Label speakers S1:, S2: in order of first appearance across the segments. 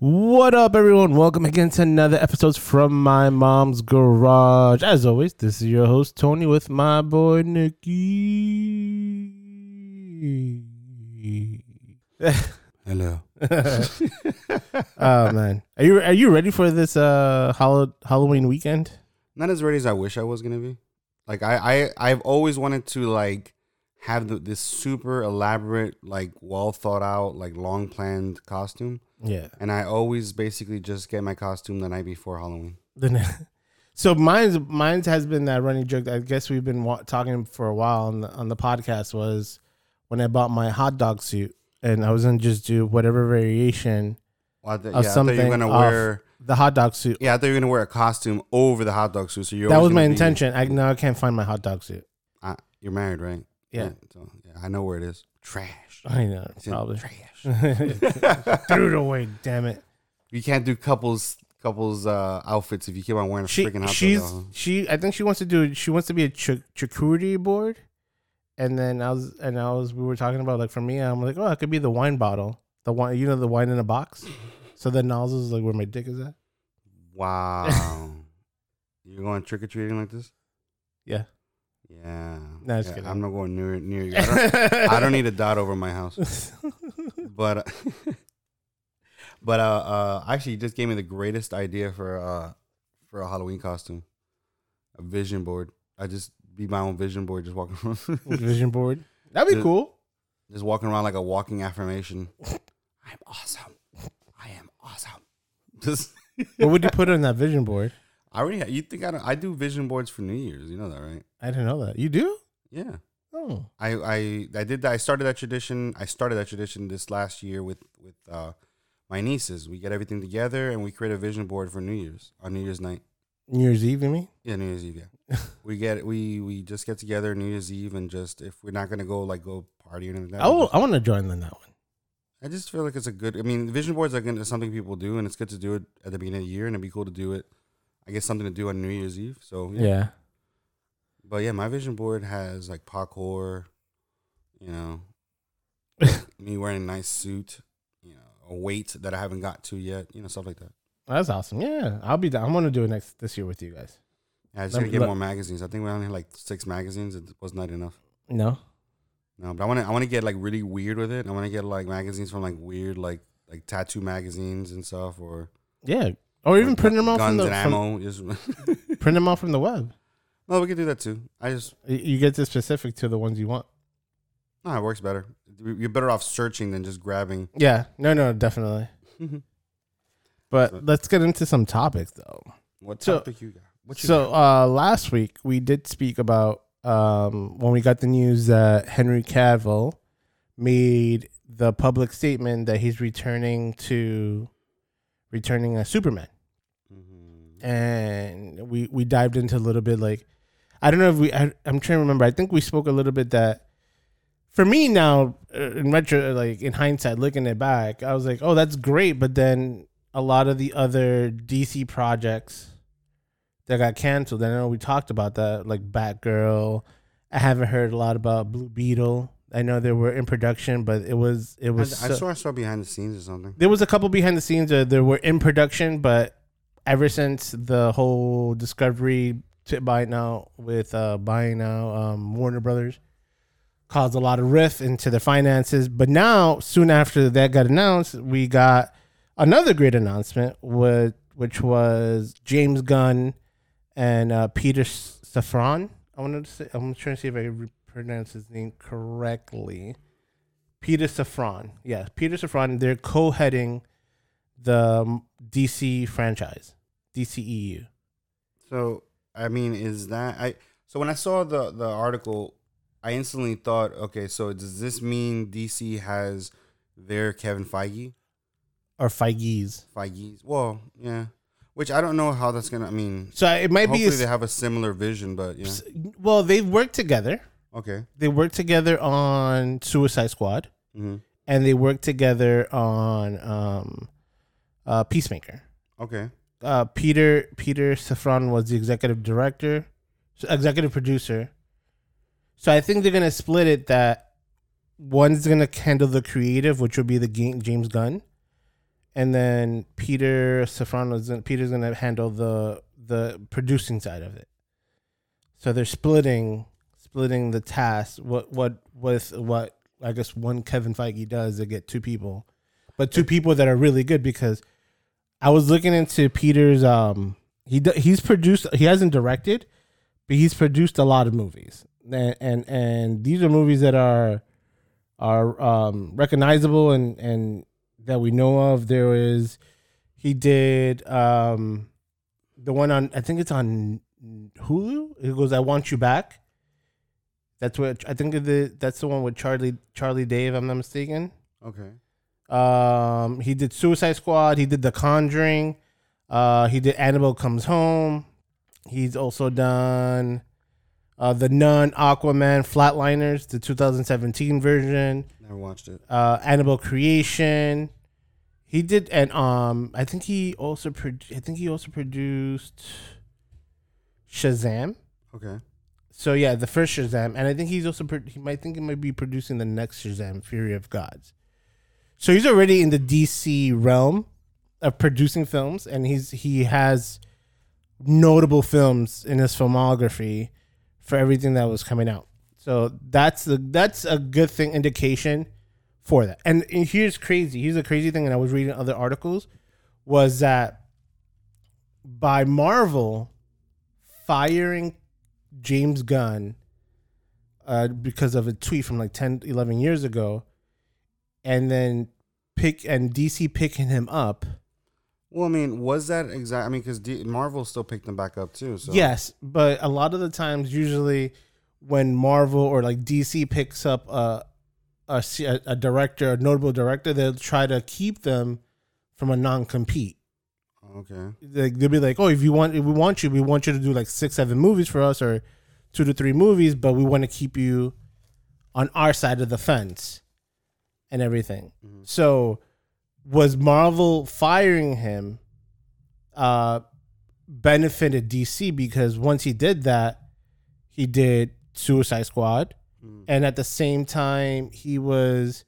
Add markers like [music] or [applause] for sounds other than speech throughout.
S1: What up, everyone? Welcome again to another episode from my mom's garage. As always, this is your host Tony with my boy Nikki.
S2: Hello. [laughs]
S1: oh man, are you are you ready for this uh Hall- Halloween weekend?
S2: Not as ready as I wish I was gonna be. Like I, I I've always wanted to like have the, this super elaborate, like well thought out, like long planned costume,
S1: Yeah.
S2: and I always basically just get my costume the night before Halloween. [laughs]
S1: So mine's mine's has been that running joke. That I guess we've been wa- talking for a while on the on the podcast was when I bought my hot dog suit and I was gonna just do whatever variation
S2: Well, th-
S1: of
S2: yeah,
S1: something.
S2: you were gonna wear.
S1: the hot dog suit.
S2: Yeah, I thought you were gonna wear a costume over the hot dog suit. So you're
S1: that was my
S2: gonna be-
S1: intention. I now I can't find my hot dog suit.
S2: Uh, you're married, right?
S1: Yeah,
S2: So yeah, I know where it is. Trash.
S1: I know
S2: It's in
S1: probably
S2: trash. [laughs]
S1: threw it away. Damn it.
S2: You can't do couples couples uh, outfits if you keep on wearing a
S1: She
S2: freaking hot
S1: she's
S2: dog.
S1: she. I think she wants to do. She wants to be a ch- charcuterie board. And then I was and I was we were talking about like for me I'm like oh it could be the wine bottle the wine you know the wine in a box so the nozzle is like where my dick is at
S2: Wow. [laughs] You're going trick or treating like this?
S1: yeah
S2: Yeah.
S1: No, just
S2: Yeah,
S1: kidding.
S2: I'm not going near near you. I don't, I don't need a dot over my house. [laughs] But uh, [laughs] but uh, uh actually you just gave me the greatest idea for uh for a Halloween costume. A vision board. I just be my own vision board just walking around. [laughs]
S1: vision board that'd be
S2: The-
S1: cool
S2: just walking around like a walking affirmation. I'm awesome. I am awesome. Just
S1: what would you put on that vision board
S2: I already ha- you think I don't I do vision boards for New Year's, you know that, right?
S1: I didn't know that you do
S2: Yeah.
S1: oh
S2: I, I I did that. I started that tradition. I started that tradition this last year with with uh, my nieces. We get everything together and we create a vision board for New Year's on New Year's night.
S1: New Year's Eve you mean
S2: Yeah, New Year's Eve. Yeah, [laughs] we get we we just get together New Year's Eve and just if we're not gonna go like go party or anything. like that,
S1: oh I want to join in that one
S2: I just feel like it's a good. I mean, vision boards are gonna something people do, and it's good to do it at the beginning of the year, and it'd be cool to do it. I guess something to do on New Year's Eve. So yeah.
S1: yeah
S2: But yeah, my vision board has like parkour, you know, [laughs] me wearing a nice suit, you know, a weight that I haven't got to yet, you know, stuff like that.
S1: that's awesome yeah I'll be down I'm gonna do it next this year with you guys
S2: Yeah, I just
S1: Let
S2: gotta
S1: me-
S2: get
S1: let-
S2: more magazines. I think we only had like six magazines. It was not enough.
S1: no
S2: No, but I want to. I want to get like really weird with it. I want to get like magazines from like weird like like tattoo magazines and stuff, or
S1: yeah or even print them off from
S2: guns
S1: the
S2: and ammo. [laughs] Just
S1: print them off from the web
S2: no, we could do that too. I just
S1: you get the specific to the ones you want
S2: no, it works better. You're better off searching than just grabbing.
S1: yeah no no definitely but
S2: So-
S1: let's get into some topics though
S2: What
S1: So-
S2: topic you got? What you
S1: So
S2: got?
S1: uh, last week we did speak about um, when we got the news that Henry Cavill made the public statement that he's returning to returning as Superman,
S2: Mhm.
S1: and we we dived into a little bit like I don't know if we I, I'm trying to remember. I think we spoke a little bit that for me now uh, in retro like in hindsight looking it back i was like oh that's great but then a lot of the other dc projects that got canceled i know we talked about that like batgirl i haven't heard a lot about blue beetle i know they were in production but it was it was
S2: I
S1: so-
S2: saw I saw behind the scenes or something.
S1: there was a couple behind the scenes that they were in production, but ever since the whole Discovery to buy now with uh, buying now um, Warner Brothers caused a lot of rift into the finances. But now, soon after that got announced, we got another great announcement, with, which was James Gunn and uh, Peter Safran. I wanted to say, I'm trying to see if I pronounce his name correctly. Peter Safran. Yeah, Peter Safran. They're co-heading the um, DC franchise, DCEU.
S2: So I mean, is that I? So when I saw the the article, I instantly thought, okay, so does this mean DC has their Kevin Feige?
S1: Or Feige's.
S2: Feige's? Well, yeah. Which I don't know how that's gonna. I mean,
S1: So it might be.
S2: hopefully
S1: A,
S2: they have a similar vision, but yeah.
S1: well, they've worked together.
S2: Okay.
S1: They worked together on Suicide Squad,
S2: hmm
S1: and they worked together on um, uh, Peacemaker.
S2: Okay.
S1: Uh, Peter Peter Safran was the executive director, executive producer. So I think they're gonna split it. That one's gonna handle the creative, which would be the game, James Gunn, and then Peter Safrano's Peter's gonna handle the the producing side of it. So they're splitting splitting the task. What what with what I guess one Kevin Feige does to get two people, but two people that are really good because I was looking into Peter's um he he's produced he hasn't directed, but he's produced a lot of movies and and, and these are movies that are are um, recognizable and and that we know of. There is he did um, the one on I think it's on Hulu. It goes I Want You Back. That's what I think the that's the one with Charlie Charlie Day. I'm not mistaken.
S2: Okay.
S1: Um, he did Suicide Squad. He did The Conjuring. Uh, he did Annabelle Comes Home. He's also done uh, The Nun, Aquaman, Flatliners, the 2017 version.
S2: Never watched it.
S1: Uh, Annabelle Creation. He did, and um, I think he also pro- I think he also produced Shazam.
S2: Okay.
S1: So yeah, the first Shazam, and I think he's also pro- he might think he might be producing the next Shazam, Fury of Gods. So he's already in the DC realm of producing films, and he's he has notable films in his filmography for everything that was coming out. So that's the that's a good thing indication for that. And, and here's crazy. Here's a crazy thing, and I was reading other articles was that by Marvel firing James Gunn uh, because of a tweet from like 10, 11 years ago, and then pick and DC picking him up.
S2: Well, I mean, was that exact? I mean, because D- Marvel still picked them back up too. So
S1: Yes, but a lot of the times, usually when Marvel or like DC picks up a a, a a director, a notable director, they'll try to keep them from a non compete.
S2: Okay.
S1: Like they'll be like, "Oh, if you want, if we want you, we want you to do like six, seven movies for us, or two to three movies, but we want to keep you on our side of the fence and everything." So, was Marvel firing him? Uh, benefited DC because once he did that, he did Suicide Squad, and at the same time he was,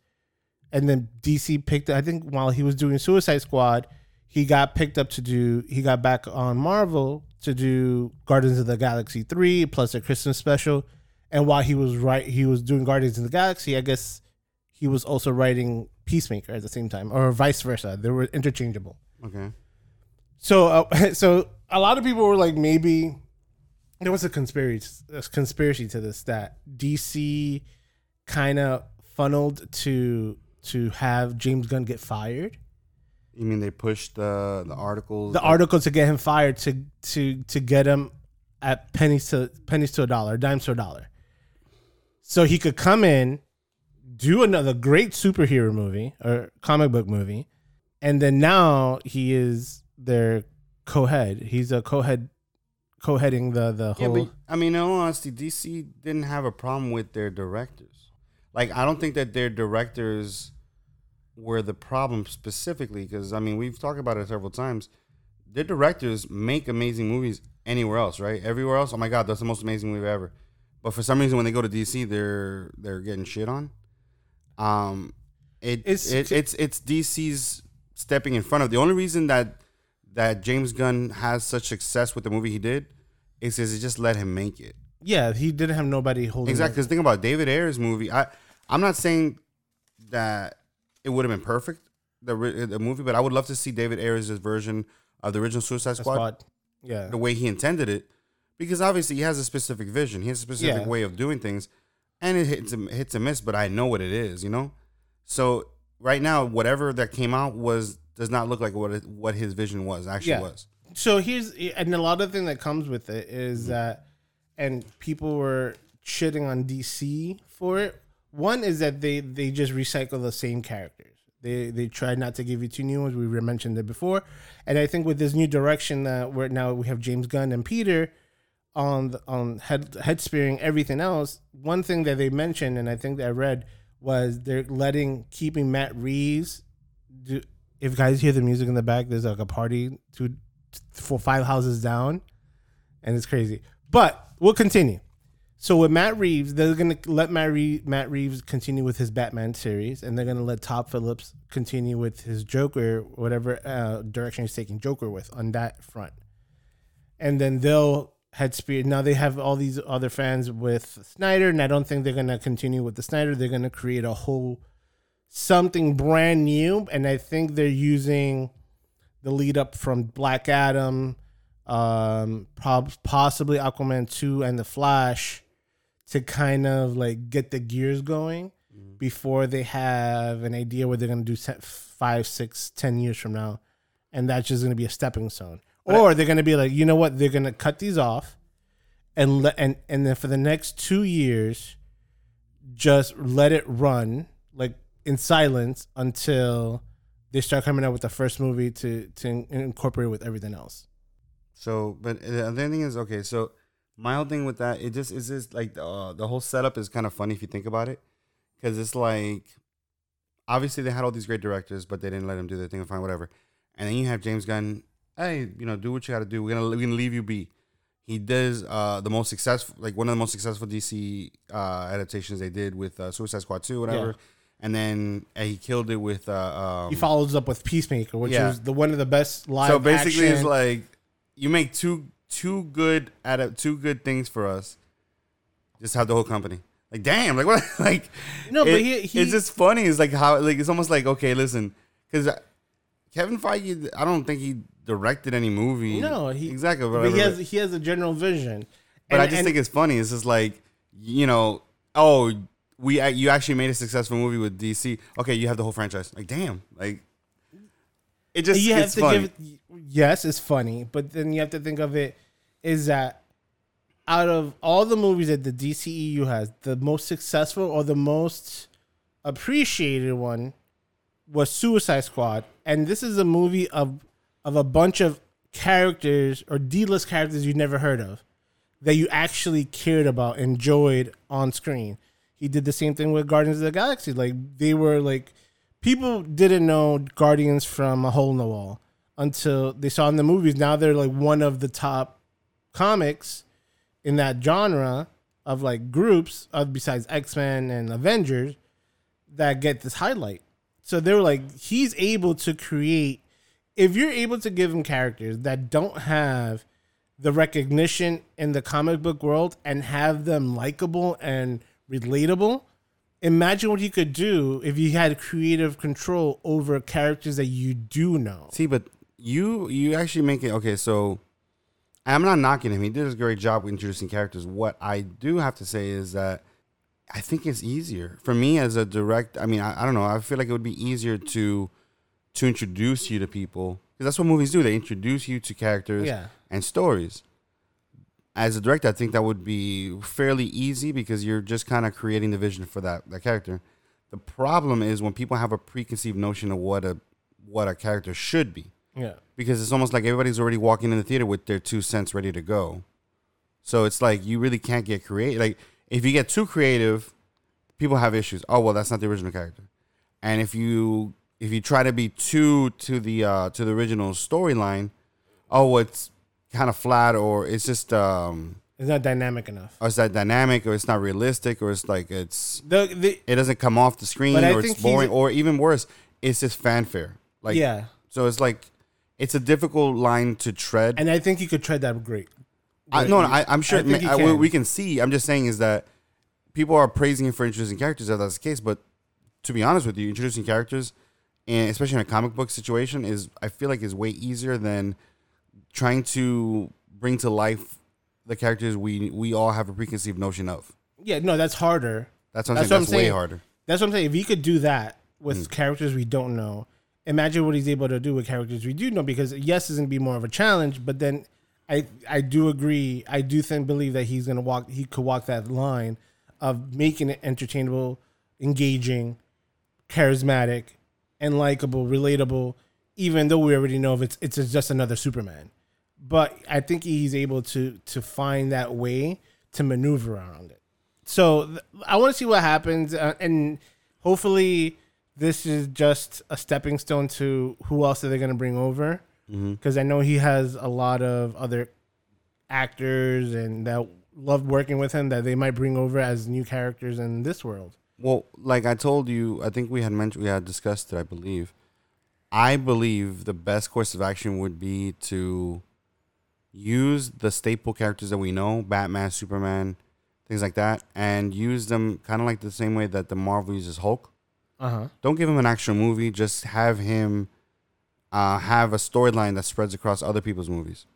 S1: and then DC picked. I think while he was doing Suicide Squad, he got picked up to do. He got back on Marvel to do Guardians of the Galaxy three plus a Christmas special, and while he was right, he was doing Guardians of the Galaxy. I guess he was also writing Peacemaker at the same time, or vice versa. They were interchangeable.
S2: Okay.
S1: So, uh, [laughs] so a lot of people were like, maybe there was a conspiracy, a conspiracy to this that DC kind of funneled to to have James Gunn get fired.
S2: You mean they pushed the the articles?
S1: The article to get him fired to to to get him at pennies to pennies to a dollar, dimes to a dollar, so he could come in, do another great superhero movie or comic book movie, and then now he is their co-head. He's a co-head, co-heading the the
S2: Yeah,
S1: whole.
S2: but I mean, in all honesty, DC didn't have a problem with their directors. Like, I don't think that their directors were the problem specifically, because I mean, we've talked about it several times. Their directors make amazing movies anywhere else, right? Everywhere else, oh my god, that's the most amazing movie ever. But for some reason, when they go to DC, they're they're getting shit on. Um, it,
S1: It's-
S2: it's it's it's DC's stepping in front of. The only reason that that James Gunn has such success with the movie he did is because it just let him make it.
S1: yeah, he didn't have nobody holding.
S2: Exactly. Because think about David Ayer's movie. I I'm not saying that it would have been perfect the the movie, but I would love to see David Ayer's version of the original Suicide Squad,
S1: squad. Yeah,
S2: the way he intended it, because obviously he has a specific vision, he has a specific
S1: Yeah.
S2: way of doing things, and it hits a, hits and miss. But I know what it is, you know. So right now, whatever that came out was does not look like what it, what his vision was actually
S1: Yeah.
S2: was.
S1: so here's and a lot of thing that comes with it is
S2: Mm-hmm.
S1: that and people were shitting on DC for it. One is that they they just recycle the same characters. They they try not to give you two new ones. We mentioned it before, and I think with this new direction that we're now we have James Gunn and Peter on the, on head head spearing everything else. One thing that they mentioned, and I think that I read was they're letting keeping Matt Reeves. Do, if guys hear the music in the back, there's like a party to for five houses down, and it's crazy. But we'll continue. So with Matt Reeves, they're gonna let Matt, Ree- Matt Reeves continue with his Batman series, and they're gonna let Todd Phillips continue with his Joker, whatever uh, direction he's taking Joker with on that front. And then they'll head speed. Now they have all these other fans with Snyder, and I don't think they're gonna continue with the Snyder. They're gonna create a whole something brand new, and I think they're using the lead up from Black Adam, um, possibly Aquaman two, and the Flash to kind of like get the gears going before they have an idea what they're gonna do five, six, ten years from now, and that's just gonna be a stepping stone. Or they're gonna be like, you know what? They're gonna cut these off, and let and and then for the next two years, just let it run like in silence until they start coming out with the first movie to to in- incorporate with everything else.
S2: So, but the other thing is okay. So, my whole thing with that, it just is just like uh, the whole setup is kind of funny if you think about it, because it's like obviously they had all these great directors, but they didn't let them do their thing and fine, whatever. And then you have James Gunn. Hey, you know, do what you got to do. We're gonna we're gonna leave you be. He does uh, the most successful, like one of the most successful DC uh, adaptations they did with uh, Suicide Squad two, whatever.
S1: Yeah.
S2: And then uh, he killed it with. Uh, um,
S1: He follows up with Peacemaker, which
S2: Yeah.
S1: is the one of the best live.
S2: so basically, it's like you make two two good at two good things for us. Just have the whole company. Like damn, like [laughs] what? Like
S1: No, but he- he-
S2: it's just funny. It's like how like it's almost like okay, listen, because Kevin Feige, I don't think he directed any movie.
S1: No, he
S2: exactly.
S1: But he has he has a general vision.
S2: but
S1: And-
S2: I just
S1: and-
S2: think it's funny. It's just like you know, oh, we uh, you actually made a successful movie with DC. Okay, you have the whole franchise. Like damn, like it just
S1: you have to
S2: funny.
S1: give yes it's funny but then you have to think of it is that out of all the movies that the dceu has the most successful or the most appreciated one was suicide squad and this is a movie of of a bunch of characters or d-list characters you've never heard of that you actually cared about enjoyed on screen he did the same thing with guardians of the galaxy like they were like people didn't know Guardians from A Hole in the Wall until they saw in the movies. Now they're like one of the top comics in that genre of like groups, of besides X Men and Avengers, that get this highlight. So they were like, he's able to create. If you're able to give them characters that don't have the recognition in the comic book world and have them likable and relatable, imagine what you could do if you had creative control over characters that you do know.
S2: See, but you you actually make it okay. So I'm not knocking him. He did a great job introducing characters. What I do have to say is that I think it's easier for me as a direct. I mean, I, I don't know. I feel like it would be easier to to introduce you to people because that's what movies do. They introduce you to characters
S1: Yeah.
S2: and stories. As a director, I think that would be fairly easy because you're just kind of creating the vision for that that character. The problem is when people have a preconceived notion of what a what a character should be
S1: Yeah.
S2: because it's almost like everybody's already walking in the theater with their two cents ready to go. So it's like you really can't get creative. Like if you get too creative, people have issues. Oh well, that's not the original character. And if you if you try to be too to the uh, to the original storyline, oh it's kind of flat or it's just um
S1: It's not dynamic enough.
S2: or it's not dynamic or it's not realistic or it's like it's
S1: The, the,
S2: it doesn't come off the screen or it's boring or even worse, it's just fanfare. Like
S1: yeah.
S2: so it's like it's a difficult line to tread.
S1: And I think you could tread that great.
S2: I, no, no, I, I'm sure
S1: I
S2: I,
S1: can.
S2: we can see. I'm just saying is that people are praising him for introducing characters. If that's the case, but to be honest with you, introducing characters, and especially in a comic book situation, is I feel like is way easier than trying to bring to life the characters we we all have a preconceived notion of.
S1: Yeah, no, that's harder.
S2: That's what I'm
S1: That's
S2: saying.
S1: what
S2: That's
S1: I'm
S2: way
S1: saying.
S2: harder.
S1: That's what I'm saying. If he could do that with
S2: Mm.
S1: characters we don't know, imagine what he's able to do with characters we do know. Because yes, it's gonna be more of a challenge, but then I I do agree. I do think believe that he's gonna walk. He could walk that line of making it entertainable, engaging, charismatic, and likable, relatable. Even though we already know if it's it's just another Superman, but I think he's able to to find that way to maneuver around it. So th- I want to see what happens, uh, and hopefully this is just a stepping stone to who else are they going to bring over?
S2: Mm-hmm.
S1: Because I know he has a lot of other actors and that loved working with him that they might bring over as new characters in this world.
S2: Well, like I told you, I think we had mentioned, we had discussed it, I believe. I believe the best course of action would be to use the staple characters that we know Batman, Superman, things like that and use them kind of like the same way that the Marvel uses Hulk.
S1: Uh huh.
S2: Don't give him an actual movie, just have him uh, have a storyline that spreads across other people's movies.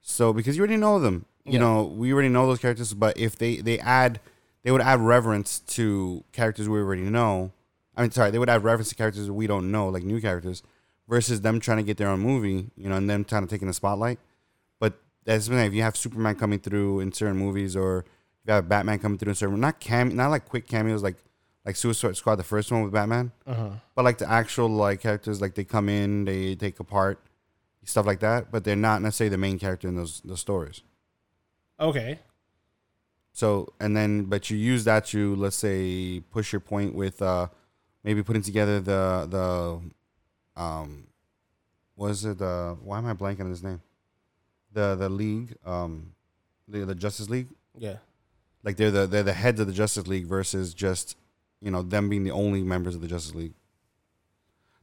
S2: So because you already know them, you
S1: Yeah.
S2: know, we already know those characters, but if they they add they would add reverence to characters we already know. I mean, sorry, they would add reference to characters we don't know, like new characters, versus them trying to get their own movie, you know, and them trying to take in the spotlight. But that's the thing, if you have Superman coming through in certain movies, or you have Batman coming through in certain, not cam, not like quick cameos, like like Suicide Squad, the first one with Batman,
S1: Uh huh.
S2: but like the actual like characters, like they come in, they take a part, stuff like that. But they're not necessarily the main character in those those stories.
S1: Okay.
S2: So and then, but you use that to let's say push your point with uh maybe putting together the the um was it uh why am I blanking on his name? The the league um the the Justice League
S1: Yeah.
S2: like they're the they're the heads of the Justice League versus just you know them being the only members of the Justice League.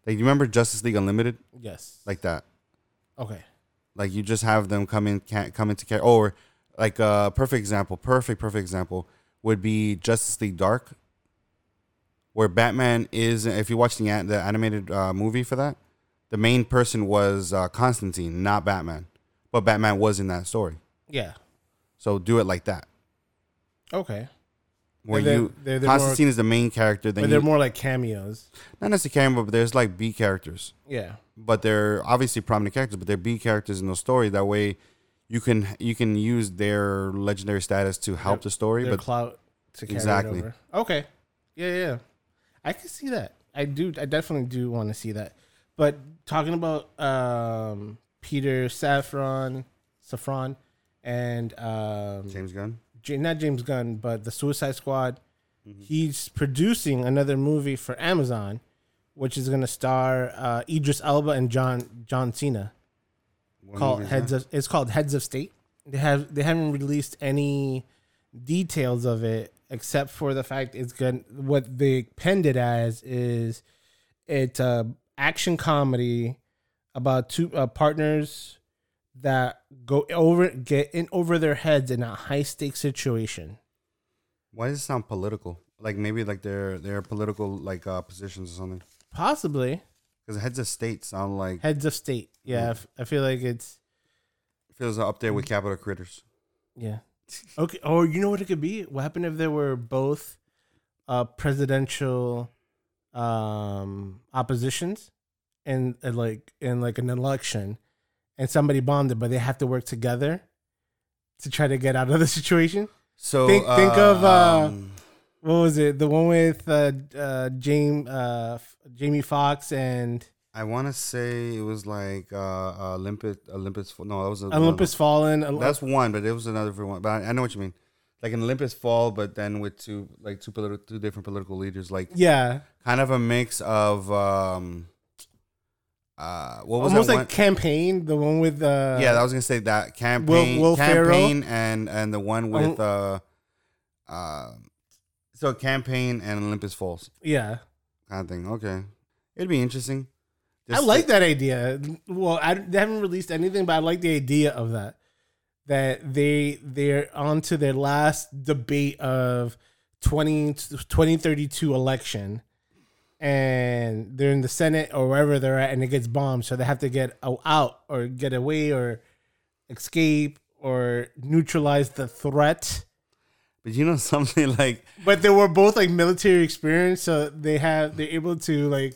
S2: Like you remember Justice League Unlimited
S1: Yes.
S2: like that.
S1: Okay.
S2: Like you just have them come in, can't come into care. Or like a perfect example, perfect perfect example would be Justice League Dark, where Batman is. If you watch the the animated uh, movie for that, the main person was uh, Constantine, not Batman, but Batman was in that story.
S1: Yeah.
S2: So do it like that,
S1: Okay.
S2: where
S1: They're-
S2: you
S1: they're- they're more-
S2: Constantine is the main character. Then
S1: But they're
S2: you,
S1: more like cameos.
S2: not necessarily, cameo, but there's like B characters.
S1: Yeah.
S2: but they're obviously prominent characters, but they're B characters in the story. That way, you can you can use their legendary status to help the story.
S1: Their
S2: But
S1: clout to carry
S2: Exactly.
S1: it over. Okay. Yeah, yeah. I can see that. I do. I definitely do want to see that. But talking about um, Peter Safran, Safran, and um,
S2: James Gunn,
S1: J- not James Gunn, but the Suicide Squad. He's producing another movie for Amazon, which is going to star uh, Idris Elba and John John Cena. Called Heads of. It's called Heads of State. They have they haven't released any details of it except for the fact it's good. What they penned it as is it's a action comedy about two uh, partners that go over get in over their heads in a high stakes situation.
S2: Why does it sound political? Like maybe like their their political like uh, positions or something.
S1: Possibly
S2: Because heads of state sound like
S1: heads of state. Yeah, I f- I feel like it's
S2: feels up there with capital critters.
S1: Yeah. Okay. Or you know what it could be? What happened if they were both uh, presidential um, oppositions and like in like an election, and somebody bombed it, but they have to work together to try to get out of the [laughs] situation.
S2: So
S1: Think- think of, uh,
S2: um,
S1: What was it? The one with uh, uh, James uh, Jamie Foxx and
S2: I want to say it was like uh, Olympus. Olympus. No, that was
S1: Olympus Fallen.
S2: That's one, but it was another for one. But I, I know what you mean. Like an Olympus Fall, but then with two like two political, two different political leaders, like
S1: yeah,
S2: kind of a mix of um, uh, what was
S1: almost like
S2: one?
S1: campaign. The one with uh,
S2: yeah, I was gonna say that campaign,
S1: Will Ferrell?
S2: campaign, and and the one with uh, uh, so campaign and Olympus Falls
S1: yeah.
S2: kind of thing. Okay, it'd be interesting.
S1: I
S2: Just
S1: like that idea. Well, I they haven't released anything, but I like the idea of that. That they they're on to their last debate of 20, 2032 election, and they're in the Senate or wherever they're at, and it gets bombed, so they have to get o- out or get away or escape or neutralize the threat.
S2: But you know [laughs] something like
S1: But they were both like military experience, so they have they're able to like,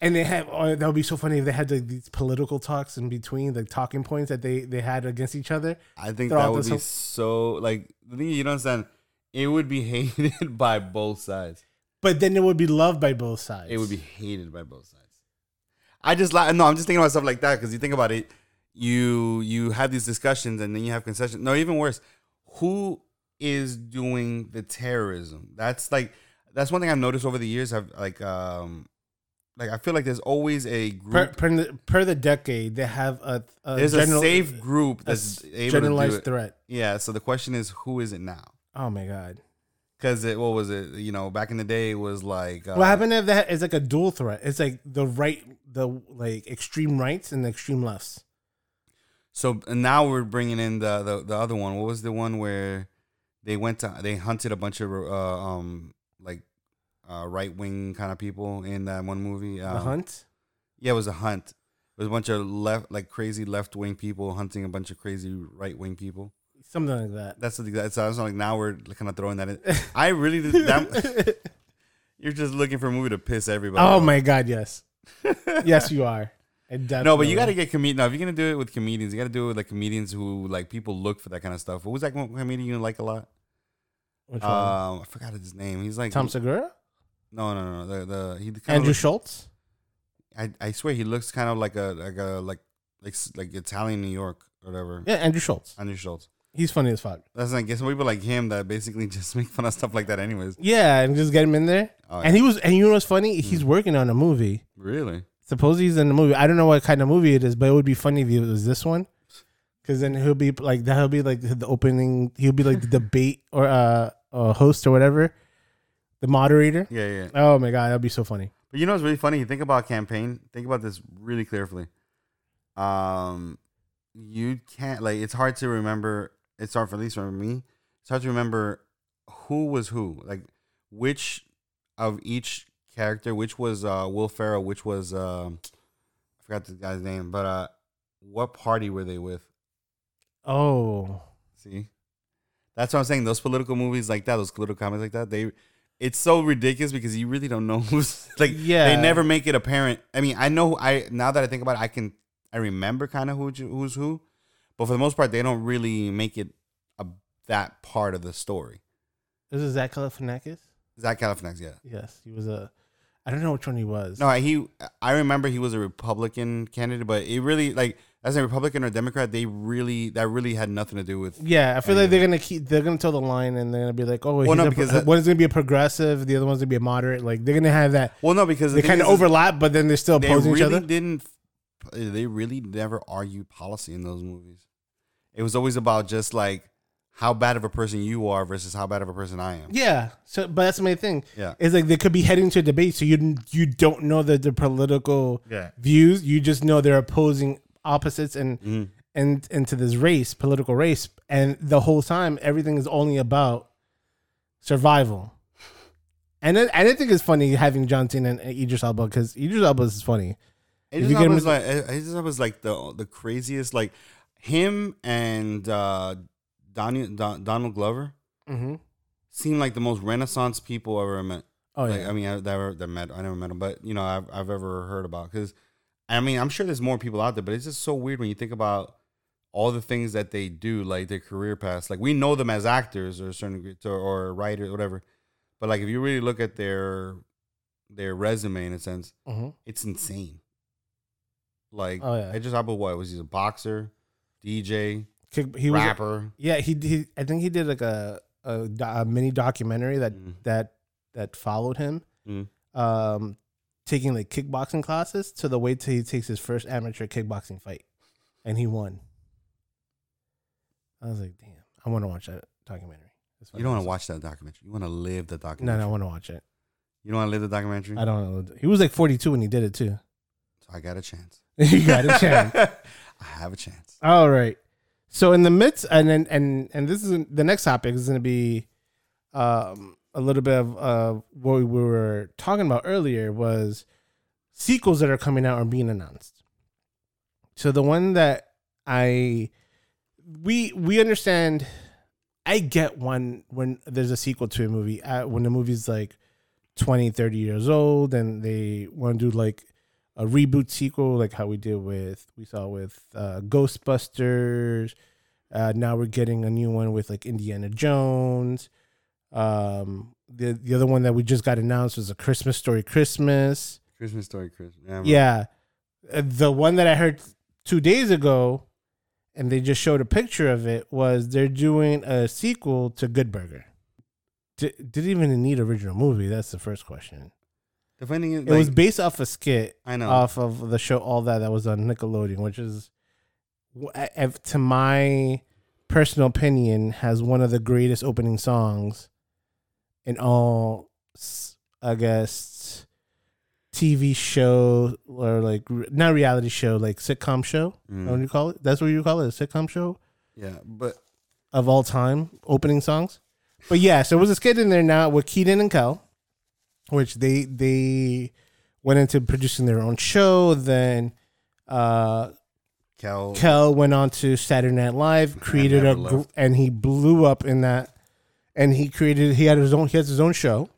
S1: and they have oh, that would be so funny if they had like these political talks in between, like talking points that they they had against each other.
S2: I think that would be
S1: whole-
S2: so like the thing you don't understand. It would be [laughs] hated by both sides.
S1: But then it would be loved by both sides.
S2: It would be hated by both sides. I just like no, I'm just thinking about stuff like that because you think about it, you you have these discussions and then you have concessions. No, even worse, who is doing the terrorism? That's like that's one thing I've noticed over the years. I've like um like I feel like there's always a group.
S1: per, the, per the decade, they have a, a
S2: there's
S1: general-
S2: a safe group that's
S1: s-
S2: able to do
S1: generalized threat.
S2: Yeah. So the question is, who is it now?
S1: Oh my god!
S2: Because it, what was it? You know, back in the day, it was like uh,
S1: what happened if that is like a dual threat? It's like the right, the like extreme rights and the extreme lefts.
S2: So and now we're bringing in the, the the other one. What was the one where they went to they hunted a bunch of uh, um like uh, right wing kind of people in that one movie?
S1: the
S2: Um,
S1: hunt.
S2: Yeah, it was a hunt. It was a bunch of left like crazy left wing people hunting a bunch of crazy right wing people.
S1: Something like that.
S2: That's the that sounds like now we're kind of throwing that in. [laughs] I really did that. [laughs] You're just looking for a movie to piss everybody.
S1: oh
S2: off.
S1: my god! Yes, [laughs] yes, you are.
S2: No, but you got to get comedian. Now, if you're gonna do it with comedians, you got to do it with like comedians who like people look for that kind of stuff. What was that one comedian you like a lot?
S1: Which one?
S2: Um, I forgot his name. He's like
S1: Tom Segura,
S2: No, no, no. The the he kind
S1: Andrew
S2: of.
S1: Schulz.
S2: I I swear he looks kind of like a like a like like like Italian New York or whatever.
S1: Yeah, Andrew Schulz.
S2: Andrew Schulz.
S1: He's funny as fuck.
S2: That's like some people like him that basically [laughs] just make fun of stuff like that. Anyways.
S1: Yeah, and just get him in there.
S2: Oh,
S1: And he was, and you know what's funny? He's
S2: Mm.
S1: working on a movie.
S2: really.
S1: Suppose he's in the movie. I don't know what kind of movie it is, but it would be funny if it was this one. Because then he'll be like that'll be like the opening. He'll be like the [laughs] debate or uh, uh host or whatever, the moderator.
S2: Yeah, yeah.
S1: Oh my god, that'd be so funny.
S2: But you know what's really funny? You think about campaign. Think about this really carefully. Um, you can't like. It's hard to remember. It's hard for at least for me. It's hard to remember who was who. Like which of each character. Which was uh, Will Ferrell. Which was um, I forgot the guy's name. But uh, what party were they with?
S1: Oh,
S2: See, that's what I'm saying. Those political movies like that, those political comedies like that, they. It's so ridiculous because you really don't know [laughs] who's like.
S1: Yeah.
S2: they never make it apparent. I mean, I know. I now that I think about it, I can. I remember kind of who who's who, but for the most part, they don't really make it a that part of the story.
S1: this is Zach Galifianakis.
S2: Zach Galifianakis, yeah.
S1: Yes, he was a. I don't know which one he was.
S2: No, he. I remember he was a Republican candidate, but it really like as a Republican or Democrat, they really that really had nothing to do with.
S1: Yeah, I feel like they're gonna keep. They're gonna toe the line, and they're gonna be like, "Oh, he's
S2: no,
S1: a,
S2: because that-
S1: one is gonna be a progressive, the other one's gonna be a moderate." Like they're gonna have that.
S2: Well, no, because
S1: They
S2: thing
S1: kind of overlap, but then they're still
S2: they
S1: opposing
S2: really
S1: each other.
S2: didn't. They really never argued policy in those movies. It was always about just like how bad of a person you are versus how bad of a person I am.
S1: Yeah. So, but that's the main thing.
S2: Yeah.
S1: It's like they could be heading to a debate, so you you don't know the the political
S2: Yeah.
S1: views. You just know they're opposing opposites and
S2: Mhm.
S1: and into this race, political race, and the whole time everything is only about survival. And then, and I think it's funny having John Cena and Idris Elba because Idris Elba is funny.
S2: It
S1: If
S2: just
S1: you get him
S2: was like it just was like the the craziest like him and uh Donald Don, Donald Glover
S1: Mm-hmm.
S2: seemed like the most renaissance people I ever met.
S1: Oh
S2: like,
S1: yeah,
S2: I mean, I never that met. I never met him, but you know, I've I've ever heard about because, I mean, I'm sure there's more people out there, but it's just so weird when you think about all the things that they do, like their career paths. Like we know them as actors or certain or, or writers, whatever. But like if you really look at their their resume in a sense,
S1: hmm
S2: it's insane. Like,
S1: Oh, yeah.
S2: I just about what was he a boxer, DJ,
S1: Kick, he was
S2: rapper?
S1: yeah he he I think he did like a a, a mini documentary that
S2: Mhm.
S1: that that followed him,
S2: Mhm.
S1: um, taking like kickboxing classes to the way till he takes his first amateur kickboxing fight, and he won. I was like, damn, I want to watch that documentary.
S2: You don't want to watch that documentary. You want to live the
S1: awesome. No,
S2: documentary.
S1: no, I want to watch it.
S2: You don't want to live the documentary.
S1: I don't know. He was like 42 when he did it too.
S2: So I got a chance. [laughs]
S1: you got a chance. [laughs]
S2: I have a chance.
S1: All right. So in the midst, and then and and this is the next topic is going to be, um, a little bit of uh what we were talking about earlier was sequels that are coming out or being announced. So the one that I we we understand, I get one when there's a sequel to a movie uh, when the movie's like 20, 30 years old and they want to do like a reboot sequel, like how we did with we saw with uh, Ghostbusters. Uh, now we're getting a new one with like Indiana Jones. Um, the the other one that we just got announced was a Christmas Story Christmas.
S2: Christmas story, Christmas. Yeah.
S1: Yeah, Uh, the one that I heard two days ago, and they just showed a picture of it was they're doing a sequel to Good Burger. Did, did it even need original movie? That's the first question.
S2: The funny thing is,
S1: It
S2: like,
S1: was based off a skit
S2: I know.
S1: off of the show All That that was on Nickelodeon, which is, if- to my personal opinion, has one of the greatest opening songs in all, I guess, TV show or like not reality show, like sitcom show.
S2: Mm.
S1: What do you call it? That's what you call it, a sitcom show
S2: yeah, but
S1: of all time opening songs. But yeah, so it was a skit in there now with Kenan and Kel, which they they went into producing their own show. Then uh
S2: Cal,
S1: Kel went on to Saturday Night Live, created a gr- and he blew up in that. And he created he had his own he has his own show.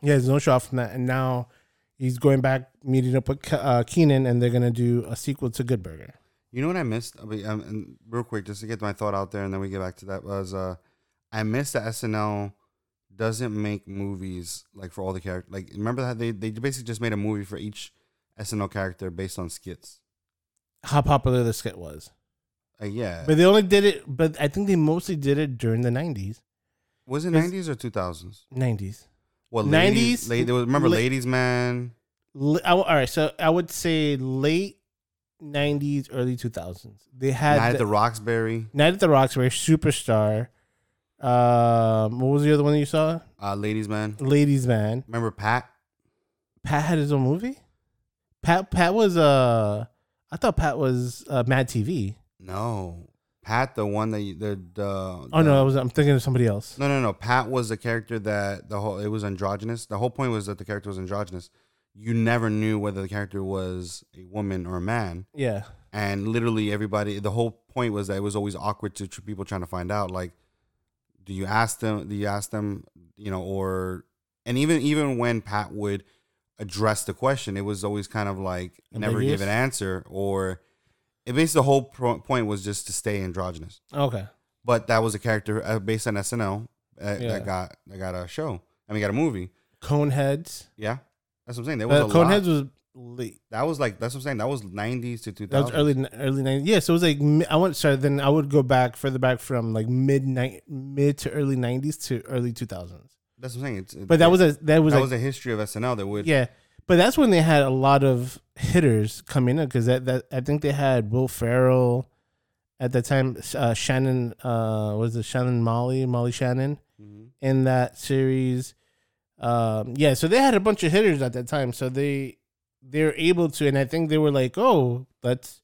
S1: He has his own show from that, and now he's going back meeting up with Ke- uh, Kenan, and they're gonna do a sequel to Good Burger.
S2: You know what I missed? I mean, um, real quick, just to get my thought out there, and then we get back to that was uh, I missed that SNL doesn't make movies like for all the characters. Like, remember that they they basically just made a movie for each SNL character based on skits.
S1: How popular the skit was.
S2: Uh, yeah,
S1: But they only did it. But I think they mostly did it during the nineties.
S2: was it nineties or two thousands?
S1: Nineties.
S2: Well,
S1: 90s,
S2: la- there was, remember
S1: la-
S2: Ladies Man.
S1: All right, so I would say late nineties, early two thousands. They had
S2: Night
S1: the,
S2: at the Roxbury,
S1: Night at the Roxbury, Superstar. Um, what was the other one you saw?
S2: uh, Ladies Man.
S1: Ladies Man.
S2: Remember Pat?
S1: Pat had his own movie. Pat Pat was uh, I thought Pat was uh, Mad TV.
S2: No, Pat, the one that you, the the.
S1: Oh no, I was I'm thinking of somebody else.
S2: No, no, no. Pat was the character that the whole it was androgynous. The whole point was that the character was androgynous. You never knew whether the character was a woman or a man,
S1: Yeah,
S2: and literally everybody. The whole point was that it was always awkward to tr- people trying to find out. Like, do you ask them? Do you ask them? You know, or and even even when Pat would address the question, it was always kind of like never give an answer, or it basically the whole pro- point was just to stay androgynous
S1: okay.
S2: but that was a character uh, based on SNL uh,
S1: Yeah.
S2: that got that got a show. I mean, got a movie.
S1: Coneheads.
S2: Yeah, that's what I'm saying. There was
S1: Uh, Coneheads
S2: lot.
S1: was late.
S2: That was like that's what I'm saying. That was 90s to 2000s.
S1: That was early early nineties. Yeah, so it was like I went sorry. Then I would go back further back from like mid mid to early nineties to early two thousands.
S2: That's what I'm saying. It's,
S1: But that was a that was
S2: that
S1: like,
S2: was a history of SNL that would.
S1: yeah. But that's when they had a lot of hitters coming in because that, that I think they had Will Ferrell at the time. Uh, Shannon uh, was it Shannon Molly Molly Shannon
S2: Mhm.
S1: in that series. Um, yeah, so they had a bunch of hitters at that time. So they they were able to, and I think they were like, oh, let's.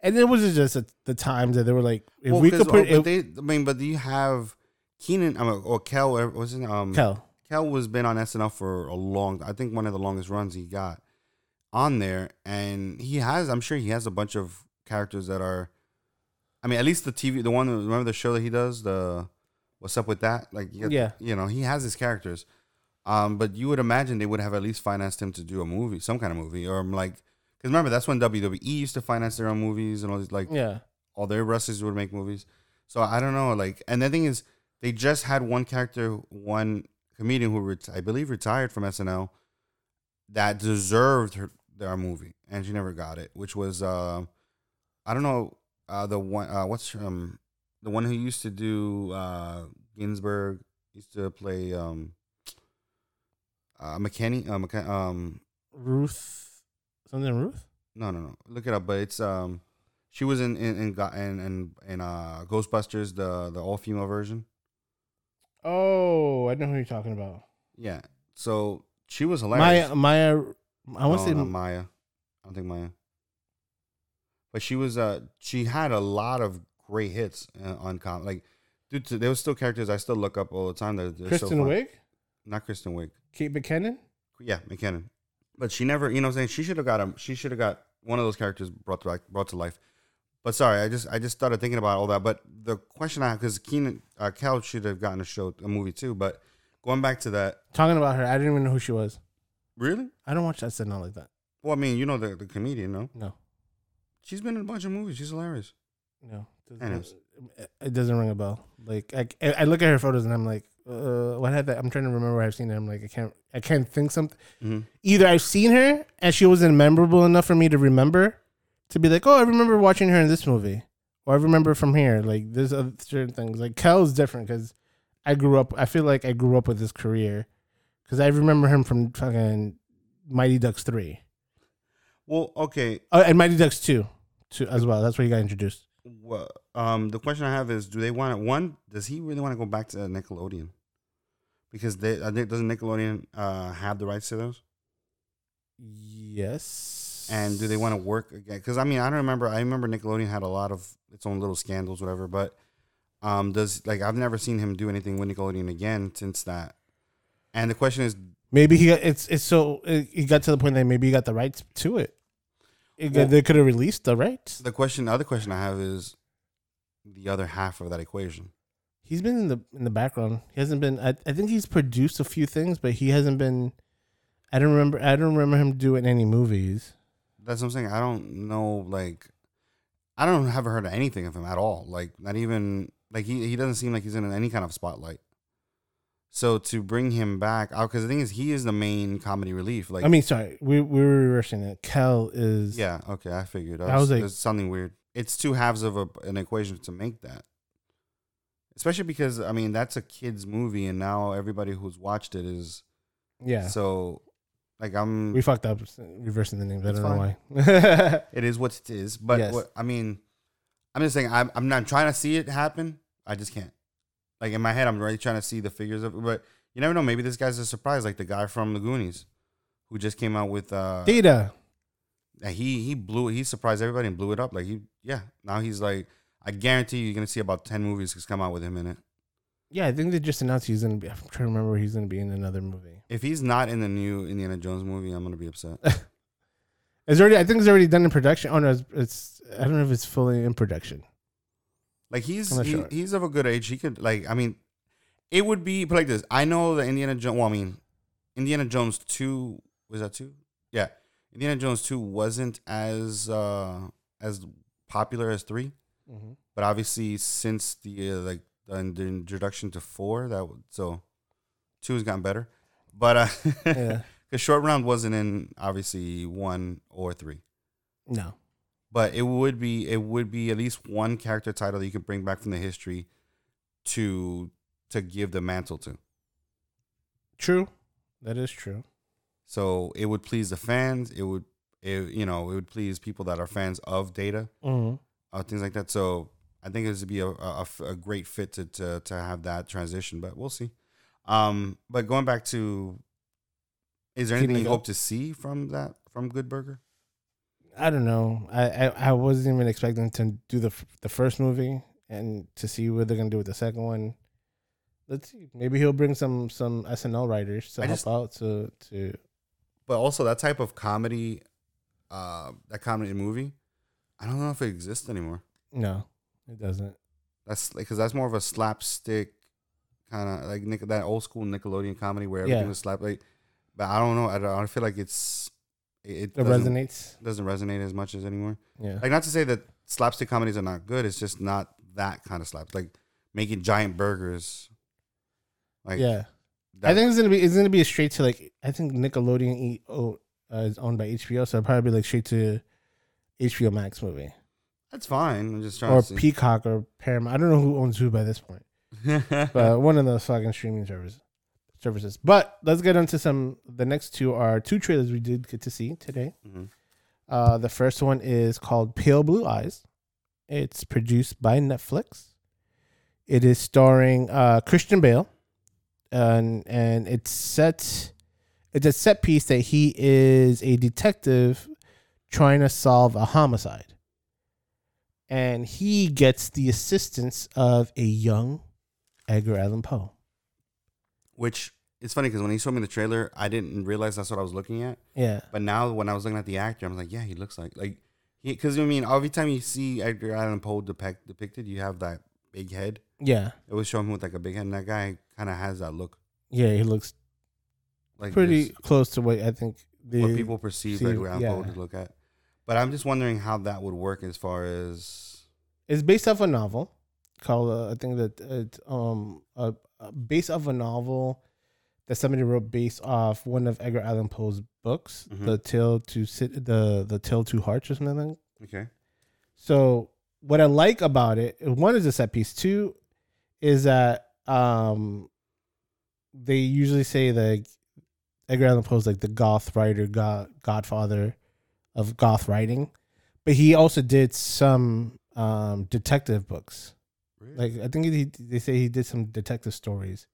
S1: And it was just at the times that they were like, if
S2: Well,
S1: we could put
S2: oh, they, I mean, but do you have Kenan mean, or Kel? Was it um
S1: Kel.
S2: Kel was been on SNL for a long. I think one of the longest runs he got on there, and he has. I'm sure he has a bunch of characters that are. I mean, at least the TV, the one. Remember the show that he does, the What's Up with That? Like,
S1: Yeah.
S2: you know, he has his characters. Um, but you would imagine they would have at least financed him to do a movie, some kind of movie, or like, because remember that's when WWE used to finance their own movies and all these like
S1: Yeah.
S2: all their wrestlers would make movies. So I don't know. Like, and the thing is, they just had one character, one comedian who ret- I believe retired from SNL that deserved her their movie, and she never got it. Which was, uh, I don't know, uh, the one, uh, what's um, the one who used to do uh, Ginsburg used to play um, uh, McKinney, uh, um,
S1: Ruth, something Ruth?
S2: no, no, no. Look it up. But it's um, she was in in in Go- in, in, in uh, Ghostbusters, the the all female version.
S1: Oh, I know who you're talking about.
S2: Yeah. So she was hilarious.
S1: Maya, Maya, I want to
S2: no,
S1: say
S2: Maya. I don't think Maya. But she was uh she had a lot of great hits uh, on com like dude there was still characters I still look up all the time that they're so
S1: Kristen. Wiig,
S2: not Kristen Wiig
S1: Kate McKinnon.
S2: yeah McKinnon. But she never you know what I'm saying? She should have got him she should have got one of those characters brought to back brought to life. But sorry I just I just started thinking about all that. But the question I have because Kenan uh, Cal should have gotten a show a movie too but going back to that
S1: Talking about her, I didn't even know who she was.
S2: really?
S1: I don't watch SNL like that.
S2: well I mean you know the the comedian no?
S1: No,
S2: she's been in a bunch of movies she's hilarious.
S1: No, doesn't- it doesn't ring a bell. Like I, I look at her photos and I'm like, uh, what had that? I'm trying to remember where I've seen her. I'm like, I can't, I can't think something.
S2: mm-hmm.
S1: Either I've seen her and she wasn't memorable enough for me to remember, to be like, oh, I remember watching her in this movie, or I remember from here. Like there's other certain things. Like Kel's different because I grew up. I feel like I grew up with his career because I remember him from fucking Mighty Ducks three.
S2: Well, okay.
S1: Oh, and Mighty Ducks two, two as well. That's where he got introduced.
S2: Well, um, the question I have is, do they want to one? Does he really want to go back to Nickelodeon? Because they, I think doesn't Nickelodeon uh, have the rights to those?
S1: Yes.
S2: And do they want to work again? Because I mean, I don't remember. I remember Nickelodeon had a lot of its own little scandals, whatever. But um, does like I've never seen him do anything with Nickelodeon again since that. And the question is,
S1: Maybe he got it's it's so he got to the point that maybe he got the rights to it. It
S2: Well-
S1: they could have released the rights.
S2: the question, the other question I have is the other half of that equation.
S1: He's been in the in the background. He hasn't been. I, I think he's produced a few things, but he hasn't been. I don't remember. I don't remember him doing any movies.
S2: That's what I'm saying. I don't know. Like, I don't haven't heard of anything of him at all. Like, not even like he he doesn't seem like he's in any kind of spotlight. So to bring him back, uh, because the thing is, he is the main comedy relief. Like,
S1: I mean, sorry, we we were reversing it. Kel is
S2: yeah, okay, I figured.
S1: I was like-
S2: something weird. It's two halves of a, an equation to make that. Especially because I mean that's a kids movie, and now everybody who's watched it is
S1: yeah.
S2: so. Like I'm,
S1: we fucked up reversing the names. I don't know why. [laughs]
S2: It is what it is. But
S1: Yes.
S2: what, I mean, I'm just saying, I'm, I'm not trying to see it happen. I just can't. Like in my head, I'm already trying to see the figures of it. But you never know. Maybe this guy's a surprise, like the guy from the Goonies, who just came out with. uh
S1: Data.
S2: Uh, He he blew. He surprised everybody and blew it up. Like he, yeah. Now he's like, I guarantee you, you're gonna see about ten movies come out with him in it.
S1: Yeah, I think they just announced he's gonna be. I'm trying to remember where he's gonna be in another movie.
S2: If he's not in the new Indiana Jones movie, I'm gonna be upset. [laughs]
S1: It's already. I think it's already done in production. Oh no, it's. it's I don't know if it's fully in production.
S2: Like he's he-
S1: sure.
S2: he's of a good age. He could like I mean, it would be like this. I know that Indiana Jones. Well, I mean, Indiana Jones two was that two? Yeah, Indiana Jones two wasn't as uh as popular as three, but obviously since the uh, like the, introduction to four, that so two has gotten better. But uh,
S1: Yeah. [laughs]
S2: because short round wasn't in obviously one or three
S1: No.
S2: but it would be it would be at least one character title that you could bring back from the history to to give the mantle to.
S1: True. That is true.
S2: So it would please the fans. It would it, you know it would please people that are fans of Data,
S1: Mm-hmm.
S2: uh, things like that. So I think it would be a, a, a great fit to, to to have that transition. But we'll see. Um, but going back to, is there anything you hope to see from that from Good Burger?
S1: I don't know. I, I I wasn't even expecting to do the f- the first movie and to see what they're gonna do with the second one. Let's see. Maybe he'll bring some some SNL writers to
S2: I
S1: help
S2: just-
S1: out to to.
S2: But also that type of comedy, uh, that comedy movie, I don't know if it exists anymore.
S1: No, it doesn't.
S2: That's like because that's more of a slapstick kind of like Nick, that old school Nickelodeon comedy where everything
S1: Yeah.
S2: was slap like. But I don't know. I don't, I feel like it's it, it
S1: It
S2: doesn't,
S1: resonates.
S2: doesn't resonate as much as anymore.
S1: Yeah.
S2: Like not to say that slapstick comedies are not good. It's just not that kind of slap. Like making giant burgers. Like
S1: yeah.
S2: That-
S1: I think it's gonna be it's gonna be a straight to like I think Nickelodeon e- oh, uh, is owned by HBO, so it'll probably be like straight to HBO Max movie
S2: that's fine. I'm just trying
S1: or. Peacock or Paramount. I don't know who owns who by this point. [laughs] but one of those fucking streaming services. Services. But let's get into some. The next two are two trailers we did get to see today.
S2: Mhm.
S1: Uh, the first one is called Pale Blue Eyes. It's produced by Netflix. It is starring uh, Christian Bale, and and it's set. It's a set piece that he is a detective trying to solve a homicide, and he gets the assistance of a young Edgar Allan Poe.
S2: Which it's funny because when he showed me the trailer, I didn't realize that's what I was looking at.
S1: Yeah,
S2: But now when I was looking at the actor, I was like, yeah, he looks like like he because I mean every time you see Edgar Allan Poe depict, depicted, you have that big head.
S1: Yeah,
S2: It was showing him with like a big head, and that guy kind of has that look,
S1: yeah. He looks
S2: like
S1: pretty
S2: this-
S1: close to what I think the
S2: what people perceive
S1: see-
S2: Allan
S1: yeah.
S2: to look at. But I'm just wondering how that would work as far as
S1: It's based off a novel called uh, I think that it's um uh, based off a novel that somebody wrote based off one of Edgar Allan Poe's books,
S2: Mhm.
S1: the Tale to Sit the the Tale Two Hearts or something.
S2: okay,
S1: So what I like about it, one is a set piece. Two is that um they usually say that Edgar Allan Poe's like the goth writer, god, godfather of goth writing, but he also did some um, detective books. Like I think he, they say he did some detective stories.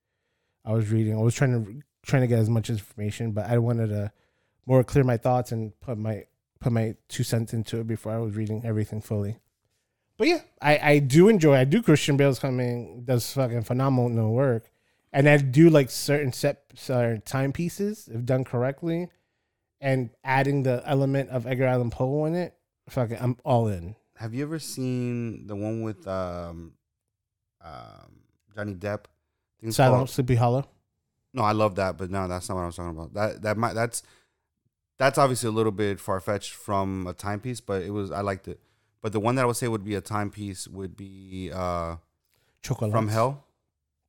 S1: I was reading. I was trying to trying to get as much information, but I wanted to more clear my thoughts and put my put my two cents into it before I was reading everything fully. But yeah, I, I do enjoy. I do Christian Bale's coming does fucking phenomenal work, and I do like certain set certain timepieces if done correctly, and adding the element of Edgar Allan Poe in it. Fucking, I'm all in.
S2: Have you ever seen the one with um, um, Johnny Depp? It's
S1: Silent
S2: called-
S1: Sleepy Hollow.
S2: No, I love that, but no, that's not what I was talking about. That that might that's that's obviously a little bit far fetched from a timepiece, but it was I liked it. But the one that I would say would be a timepiece would be uh,
S1: Chocolate
S2: from Hell or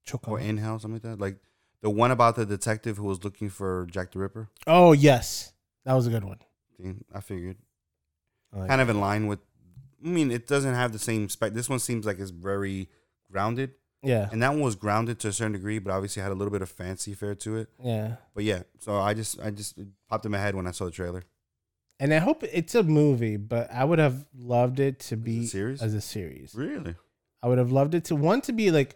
S1: Chocolate.
S2: in Hell, something like that. Like the one about the detective who was looking for Jack the Ripper.
S1: Oh yes, that was a good one.
S2: I figured
S1: I like
S2: kind of in line with. I mean, it doesn't have the same spec. This one seems like it's very grounded,
S1: Yeah,
S2: and that one was grounded to a certain degree, but obviously had a little bit of fancy fare to it.
S1: yeah.
S2: But yeah, so I just I just it popped in my head when I saw the trailer.
S1: And I hope it's a movie, but I would have loved it to
S2: As a
S1: be
S2: series?
S1: as a series.
S2: Really?
S1: I would have loved it to one to be like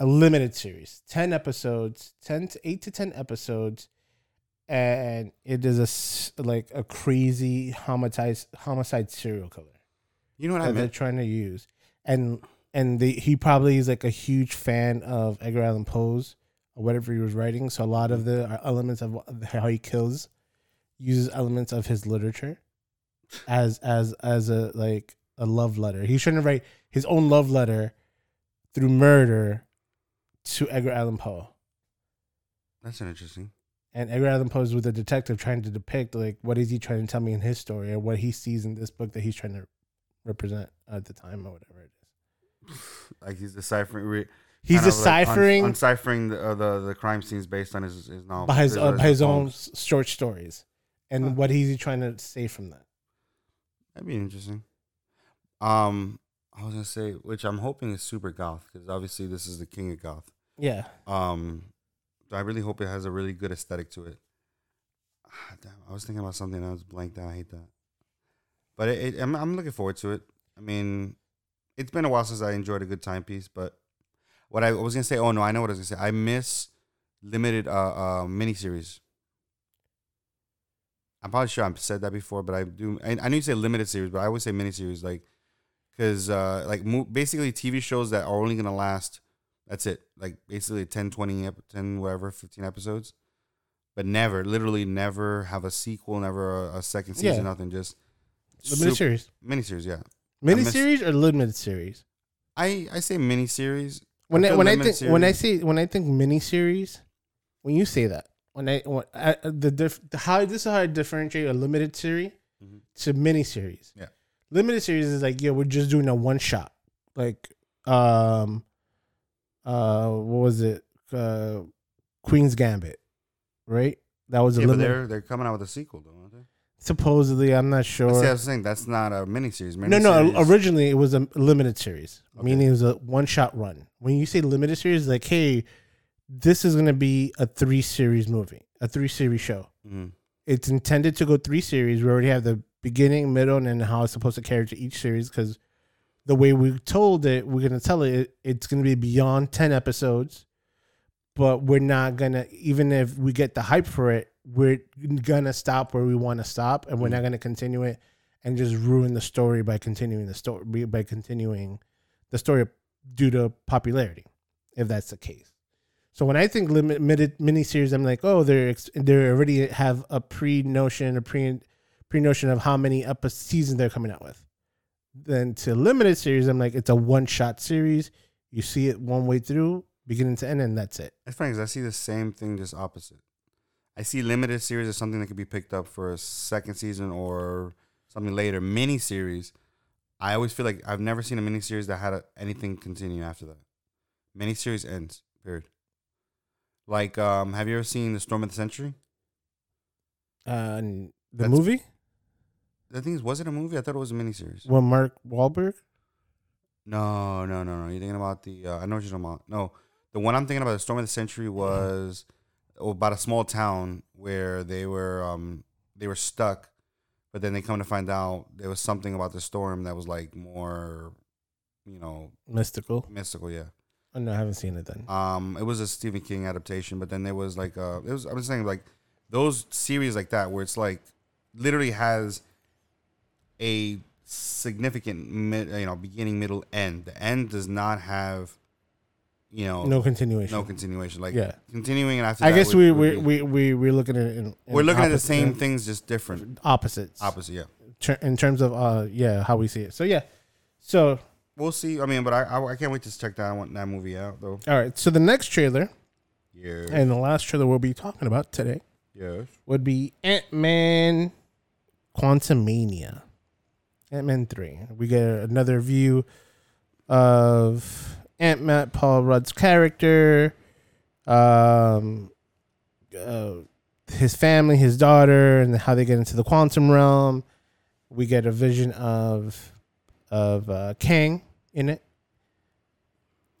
S1: a limited series, ten episodes, ten to eight to ten episodes, and it is a like a crazy homicide homicide serial killer
S2: You know what I
S1: that they're trying to use, and and the, he probably is like a huge fan of Edgar Allan Poe's or whatever he was writing. So a lot of the uh, elements of how he kills uses elements of his literature as as as a like a love letter. He's trying to write his own love letter through murder to Edgar Allan Poe.
S2: That's an interesting.
S1: And Edgar Allan Poe is with a detective trying to depict like what is he trying to tell me in his story or what he sees in this book that he's trying to represent at the time or whatever it is. [sighs]
S2: Like he's deciphering. Re,
S1: He's
S2: of like
S1: deciphering
S2: un- deciphering the, uh, the the crime scenes based on his his novel.
S1: by his, uh, by his own short stories, and
S2: Huh.
S1: what he's he trying to say from that.
S2: That'd be interesting. Um, I was gonna say, which I'm hoping is super goth because obviously this is the king of goth.
S1: Yeah,
S2: Um, I really hope it has a really good aesthetic to it. Ah, damn, I was thinking about something. I was blanked out. I hate that. But it, it, I'm I'm looking forward to it. I mean, it's been a while since I enjoyed a good timepiece. But what I was gonna say, oh no, I know what I was gonna say. I miss limited uh uh miniseries. I'm probably sure I've said that before, but I do. I, I know you say limited series, but I always say miniseries, like because uh like mo- basically TV shows that are only gonna last. That's it. Like basically 10, 20, 10, whatever, 15 episodes. But never, literally never have a sequel, never a, a second season,
S1: Yeah.
S2: nothing. Just
S1: limited
S2: sup-
S1: series,
S2: miniseries, yeah.
S1: mini
S2: miss-
S1: series or limited series.
S2: I, I say miniseries.
S1: When I, when I think when I
S2: series-
S1: say when I think miniseries, when you say that, when I when I, the diff, how this is how I differentiate a limited series
S2: Mhm.
S1: to miniseries.
S2: Yeah.
S1: limited series is like yeah, we're just doing a one shot. Like um, uh, what was it? Uh, Queen's Gambit, right? That was a
S2: Yeah,
S1: limited.
S2: they're they're coming out with a sequel, though, aren't they?
S1: Supposedly, I'm not sure.
S2: See, I was saying that's not a miniseries.
S1: No, no.
S2: Miniseries-
S1: Originally, it was a limited series,
S2: Okay.
S1: meaning it was a one shot run. When you say limited series, like, hey, this is going to be a three series movie, a three series show.
S2: Mhm.
S1: It's intended to go three series. We already have the beginning, middle, and then how it's supposed to carry to each series. Because the way we told it, we're going to tell it, it it's going to be beyond 10 episodes. But we're not going to, even if we get the hype for it, we're going to stop where we want to stop. And we're
S2: Mhm.
S1: not going to continue it and just ruin the story by continuing the story by continuing the story due to popularity, if that's the case. So when I think limited miniseries, I'm like, oh, they're they already have a pre notion, a pre pre notion of how many up a season they're coming out with. Then to limited series, I'm like, it's a one shot series. You see it one way through, beginning to end, and that's it.
S2: It's funny because I see the same thing, just opposite. I see limited series as something that could be picked up for a second season or something later. Mini series, I always feel like I've never seen a mini series that had a, anything continue after that. Mini series ends. Period. Like, um, have you ever seen the Storm of the Century?
S1: Uh, the
S2: That's-
S1: movie,
S2: The thing is, was it a movie? I thought it was a miniseries.
S1: well, Mark Wahlberg.
S2: No, no, no, no. You're thinking about the. Uh, I know what you're talking about. No, the one I'm thinking about, the Storm of the Century, was about a small town where they were um they were stuck, but then they come to find out there was something about the storm that was like more, you know,
S1: Mystical.
S2: mystical. Yeah.
S1: Oh, no, I haven't seen it then.
S2: Um, it was a Stephen King adaptation, but then there was like uh, it was I was saying like those series like that where it's like literally has a significant mid, you know beginning, middle, end. The end does not have you know
S1: no continuation.
S2: no continuation. Like
S1: Yeah.
S2: continuing and after
S1: I guess we we, we we we're looking at it. In, in
S2: we're looking at the
S1: opposite-
S2: same things, just different,
S1: opposites.
S2: opposite. Yeah,
S1: in terms of uh yeah how we see it. So yeah. So
S2: we'll see. I mean, but I I, I can't wait to check that one that movie out though.
S1: all right. So the next trailer
S2: Yeah,
S1: and the last trailer we'll be talking about today
S2: yes.
S1: would be Ant Man Quantumania. Ant Man 3. We get another view of Ant Man, Paul Rudd's character, um, uh, his family, his daughter, and how they get into the quantum realm. We get a vision of of uh, Kang in it,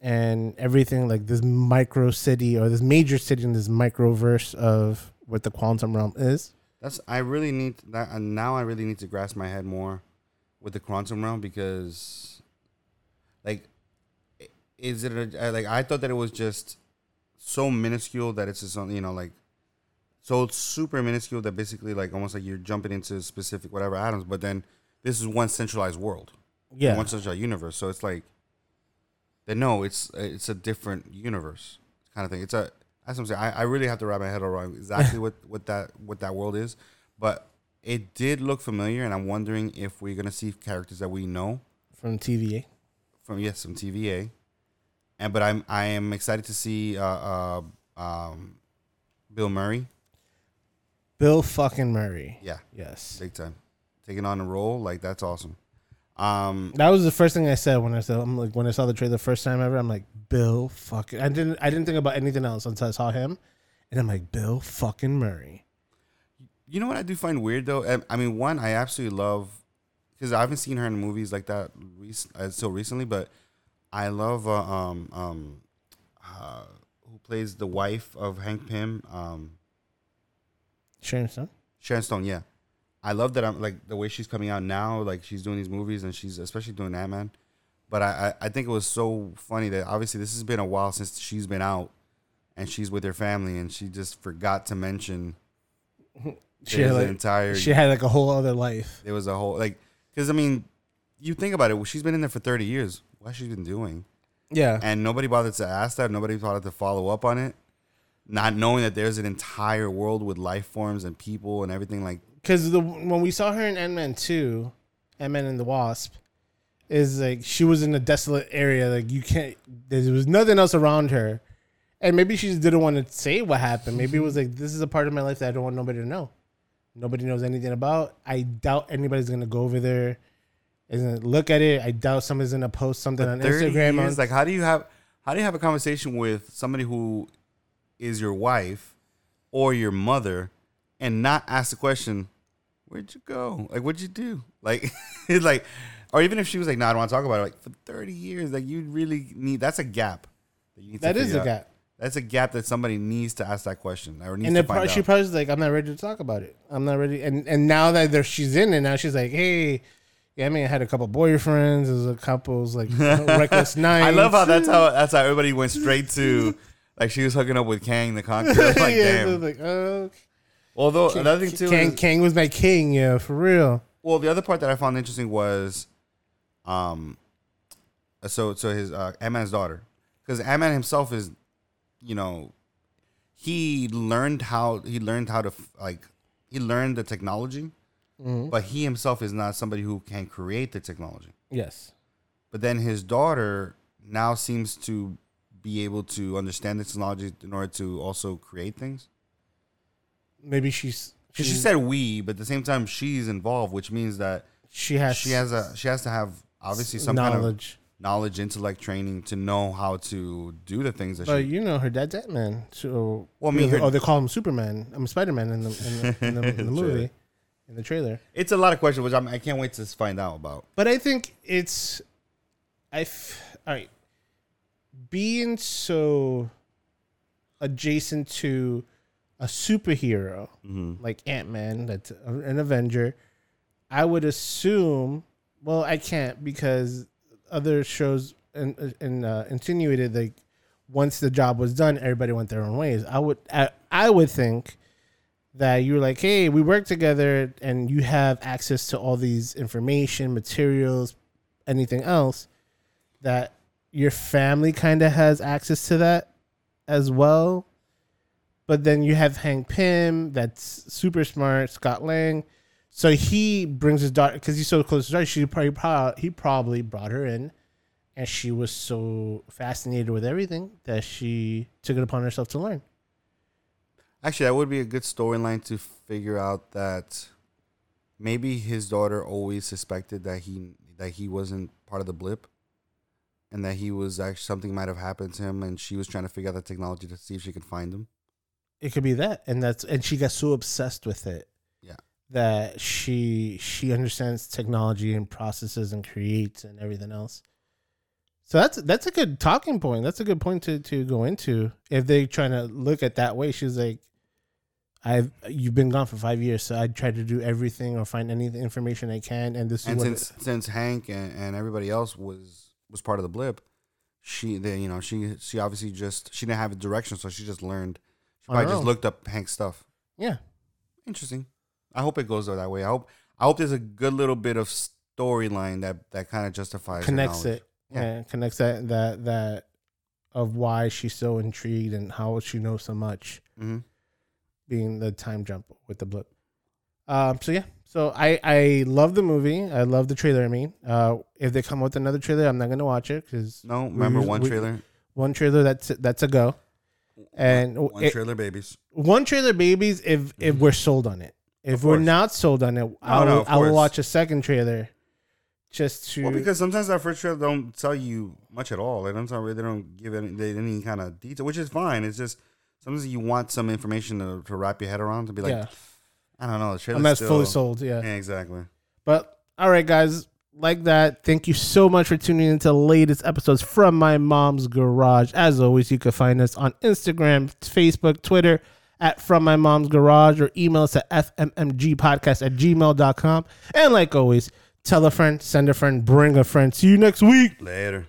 S1: and everything like this micro city or this major city in this microverse of what the quantum realm is.
S2: That's I really need that, and now I really need to grasp my head more with the quantum realm because, like, is it a, uh, like I thought that it was just so minuscule that it's just you know like so it's super minuscule that basically like almost like you're jumping into specific whatever atoms, but then this is one centralized world,
S1: Yeah,
S2: one such a universe. So it's like, then no, it's it's a different universe kind of thing. It's a that's what I'm saying. I, I really have to wrap my head around exactly [laughs] what, what that what that world is, but it did look familiar, and I'm wondering if we're gonna see characters that we know
S1: from TVA.
S2: from yes from TVA, and but I'm I am excited to see uh, uh um Bill Murray,
S1: Bill fucking Murray.
S2: yeah,
S1: Yes,
S2: big time, taking on a role like that's awesome. Um,
S1: that was the first thing I said when I said I'm like when I saw the trailer the first time ever. I'm like Bill fucking. I didn't I didn't think about anything else until I saw him, and I'm like Bill fucking Murray.
S2: You know what I do find weird though? I- I mean, one, I absolutely love because I haven't seen her in movies like that rec- uh, so recently, but I love uh, um um uh, who plays the wife of Hank Pym, um
S1: Sharon Stone.
S2: Sharon Stone. Yeah, I love that. I'm like the way she's coming out now. Like she's doing these movies and she's especially doing that Man. But I, I I think it was so funny that obviously this has been a while since she's been out, and she's with her family, and she just forgot to mention. [laughs]
S1: She had, like,
S2: entire
S1: she had like a whole other life.
S2: It was a whole like, because I mean, you think about it. She's been in there for thirty years. What she's she been doing?
S1: Yeah,
S2: And nobody bothered to ask that. Nobody bothered to follow up on it. Not knowing that there's an entire world with life forms and people and everything. Like,
S1: because the when we saw her in Ant Man two, Ant Man and the Wasp, is like she was in a desolate area. Like you can't. There was nothing else around her, and maybe she just didn't want to say what happened. Maybe it was like this is a part of my life that I don't want nobody to know. Nobody knows anything about. I doubt anybody's gonna go over there. Is gonna look at it. I doubt somebody's gonna post something on Instagram.
S2: years.
S1: on,
S2: Like, how do you have how do you have a conversation with somebody who is your wife or your mother and not ask the question, "Where'd you go? Like, what'd you do?" Like, [laughs] it's like, or even if she was like, "No, I don't want to talk about it." Like for thirty years, like you really need. That's a gap. That, you need to
S1: that is a
S2: out.
S1: gap.
S2: That's a gap that somebody needs to ask that question or needs
S1: And
S2: to find
S1: pro- she probably was like, I'm not ready to talk about it. I'm not ready. And and now that there, she's in it, now she's like, hey, yeah, I mean, I had a couple boyfriends. There's a couple's like [laughs] reckless nights.
S2: I love how that's how that's how everybody went straight to like she was hooking up with Kang the Conqueror. [laughs] Like
S1: yeah,
S2: damn.
S1: like oh,
S2: Although another thing too,
S1: Kang,
S2: is,
S1: Kang was my king. Yeah, for real.
S2: well, the other part that I found interesting was, um, so so his uh, Ant-Man's daughter, because Ant-Man himself is, you know, he learned how he learned how to like he learned the technology,
S1: Mhm.
S2: but he himself is not somebody who can create the technology.
S1: Yes.
S2: But then his daughter now seems to be able to understand the technology in order to also create things.
S1: Maybe she's
S2: Because she said we, but at the same time she's involved, which means that
S1: she has
S2: she has a she has to have obviously some kind of
S1: knowledge.
S2: knowledge, intellect, training to know how to do the things that
S1: But
S2: she.
S1: you know, her dad's Ant Man. So
S2: Well, I mean, her-
S1: oh, they call him Superman. I'm Spider Man in the in the, in the, in the [laughs] movie, in the trailer.
S2: It's a lot of questions, which I'm, I can't wait to find out about.
S1: But I think it's, I, f- all right, being so adjacent to a superhero
S2: hmm
S1: like Ant Man, that's an Avenger, I would assume. Well, I can't because other shows in, in, uh, insinuated like once the job was done, everybody went their own ways. I would I, I would think that you're like, hey, we work together, and you have access to all these information, materials, anything else that your family kind of has access to that as well. But then you have Hank Pym, that's super smart, Scott Lang. So he brings his daughter because he's so close to her. She probably, probably he probably brought her in, and she was so fascinated with everything that she took it upon herself to learn.
S2: Actually, that would be a good storyline to figure out that maybe his daughter always suspected that he that he wasn't part of the blip, and that he was actually something might have happened to him, and she was trying to figure out the technology to see if she could find him.
S1: It could be that, and that's and she got so obsessed with it,
S2: Yeah.
S1: that she she understands technology and processes and creates and everything else. So that's that's a good talking point. That's a good point to to go into if they're trying to look at that way. She's like, I've you've been gone for five years, so I try to do everything or find any information I can, and this is
S2: And
S1: what
S2: since since Hank and, and everybody else was was part of the blip, she they you know she she obviously just she didn't have a direction, so she just learned. She
S1: On her
S2: probably just
S1: own.
S2: looked up Hank's stuff.
S1: yeah,
S2: Interesting. I hope it goes that way. I hope I hope there's a good little bit of storyline that that kind of justifies
S1: connects it. Yeah. connects that that that of why she's so intrigued and how she knows so much.
S2: hmm
S1: being the time jump with the blip. Um, so yeah, so I I love the movie. I love the trailer. I mean, uh, if they come with another trailer, I'm not gonna watch it because
S2: No, remember
S1: usu-
S2: one
S1: we-
S2: trailer,
S1: one trailer that's that's a go, and
S2: one
S1: it-
S2: trailer, babies.
S1: one trailer babies if if mm-hmm. we're sold on it. If we're not sold on it, I
S2: no,
S1: will
S2: of
S1: I will watch a second trailer just to
S2: Well, because sometimes that first trailer don't tell you much at all. They don't tell they don't give any, they, any kind of detail, which is fine. It's just sometimes you want some information to, to wrap your head around to be like,
S1: yeah,
S2: I don't know. The
S1: I'm not fully sold. Yeah.
S2: Yeah, exactly.
S1: But all right, guys, like that. Thank you so much for tuning into the latest episodes from my mom's garage. As always, you can find us on Instagram, Facebook, Twitter at From My Mom's Garage or email us at fmmgpodcast at gmail.com. And like always, tell a friend, send a friend, bring a friend. See you next week.
S2: Later.